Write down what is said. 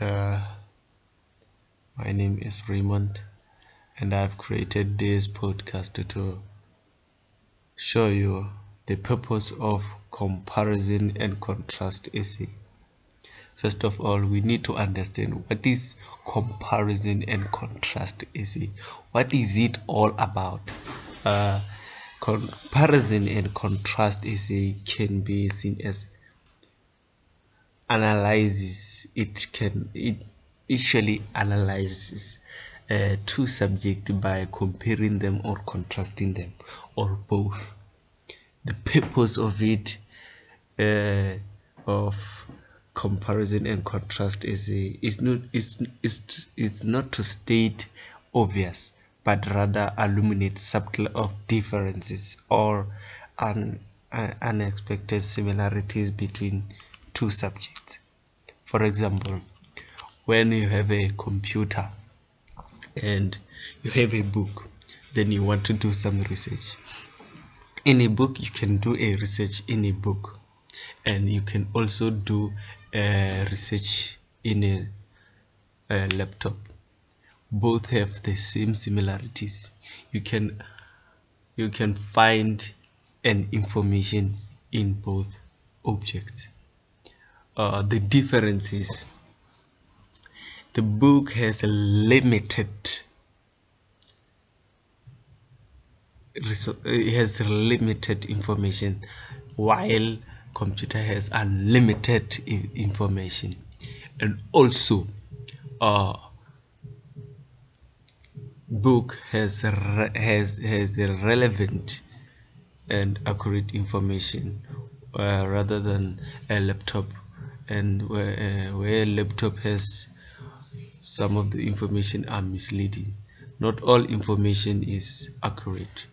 Uh, my name is Raymond, and I've created this podcast to show you the purpose of comparison and contrast essay. First of all, we need to understand what is comparison and contrast essay. What is it all about? Uh, comparison and contrast essay can be seen as analyzes it can it usually analyzes uh, two subjects by comparing them or contrasting them or both. The purpose of it uh, of comparison and contrast is a, is not is is is not to state obvious but rather illuminate subtle of differences or un, uh, unexpected similarities between two subjects. For example, when you have a computer and you have a book, then you want to do some research. In a book, you can do a research in a book, and you can also do a research in a, a laptop. Both have the same similarities. You can you can find an information in both objects uh, the difference is the book has a limited it has limited information while computer has unlimited information. And also uh, book has has has relevant and accurate information uh, rather than a laptop and where, uh, where laptop has some of the information are misleading. Not all information is accurate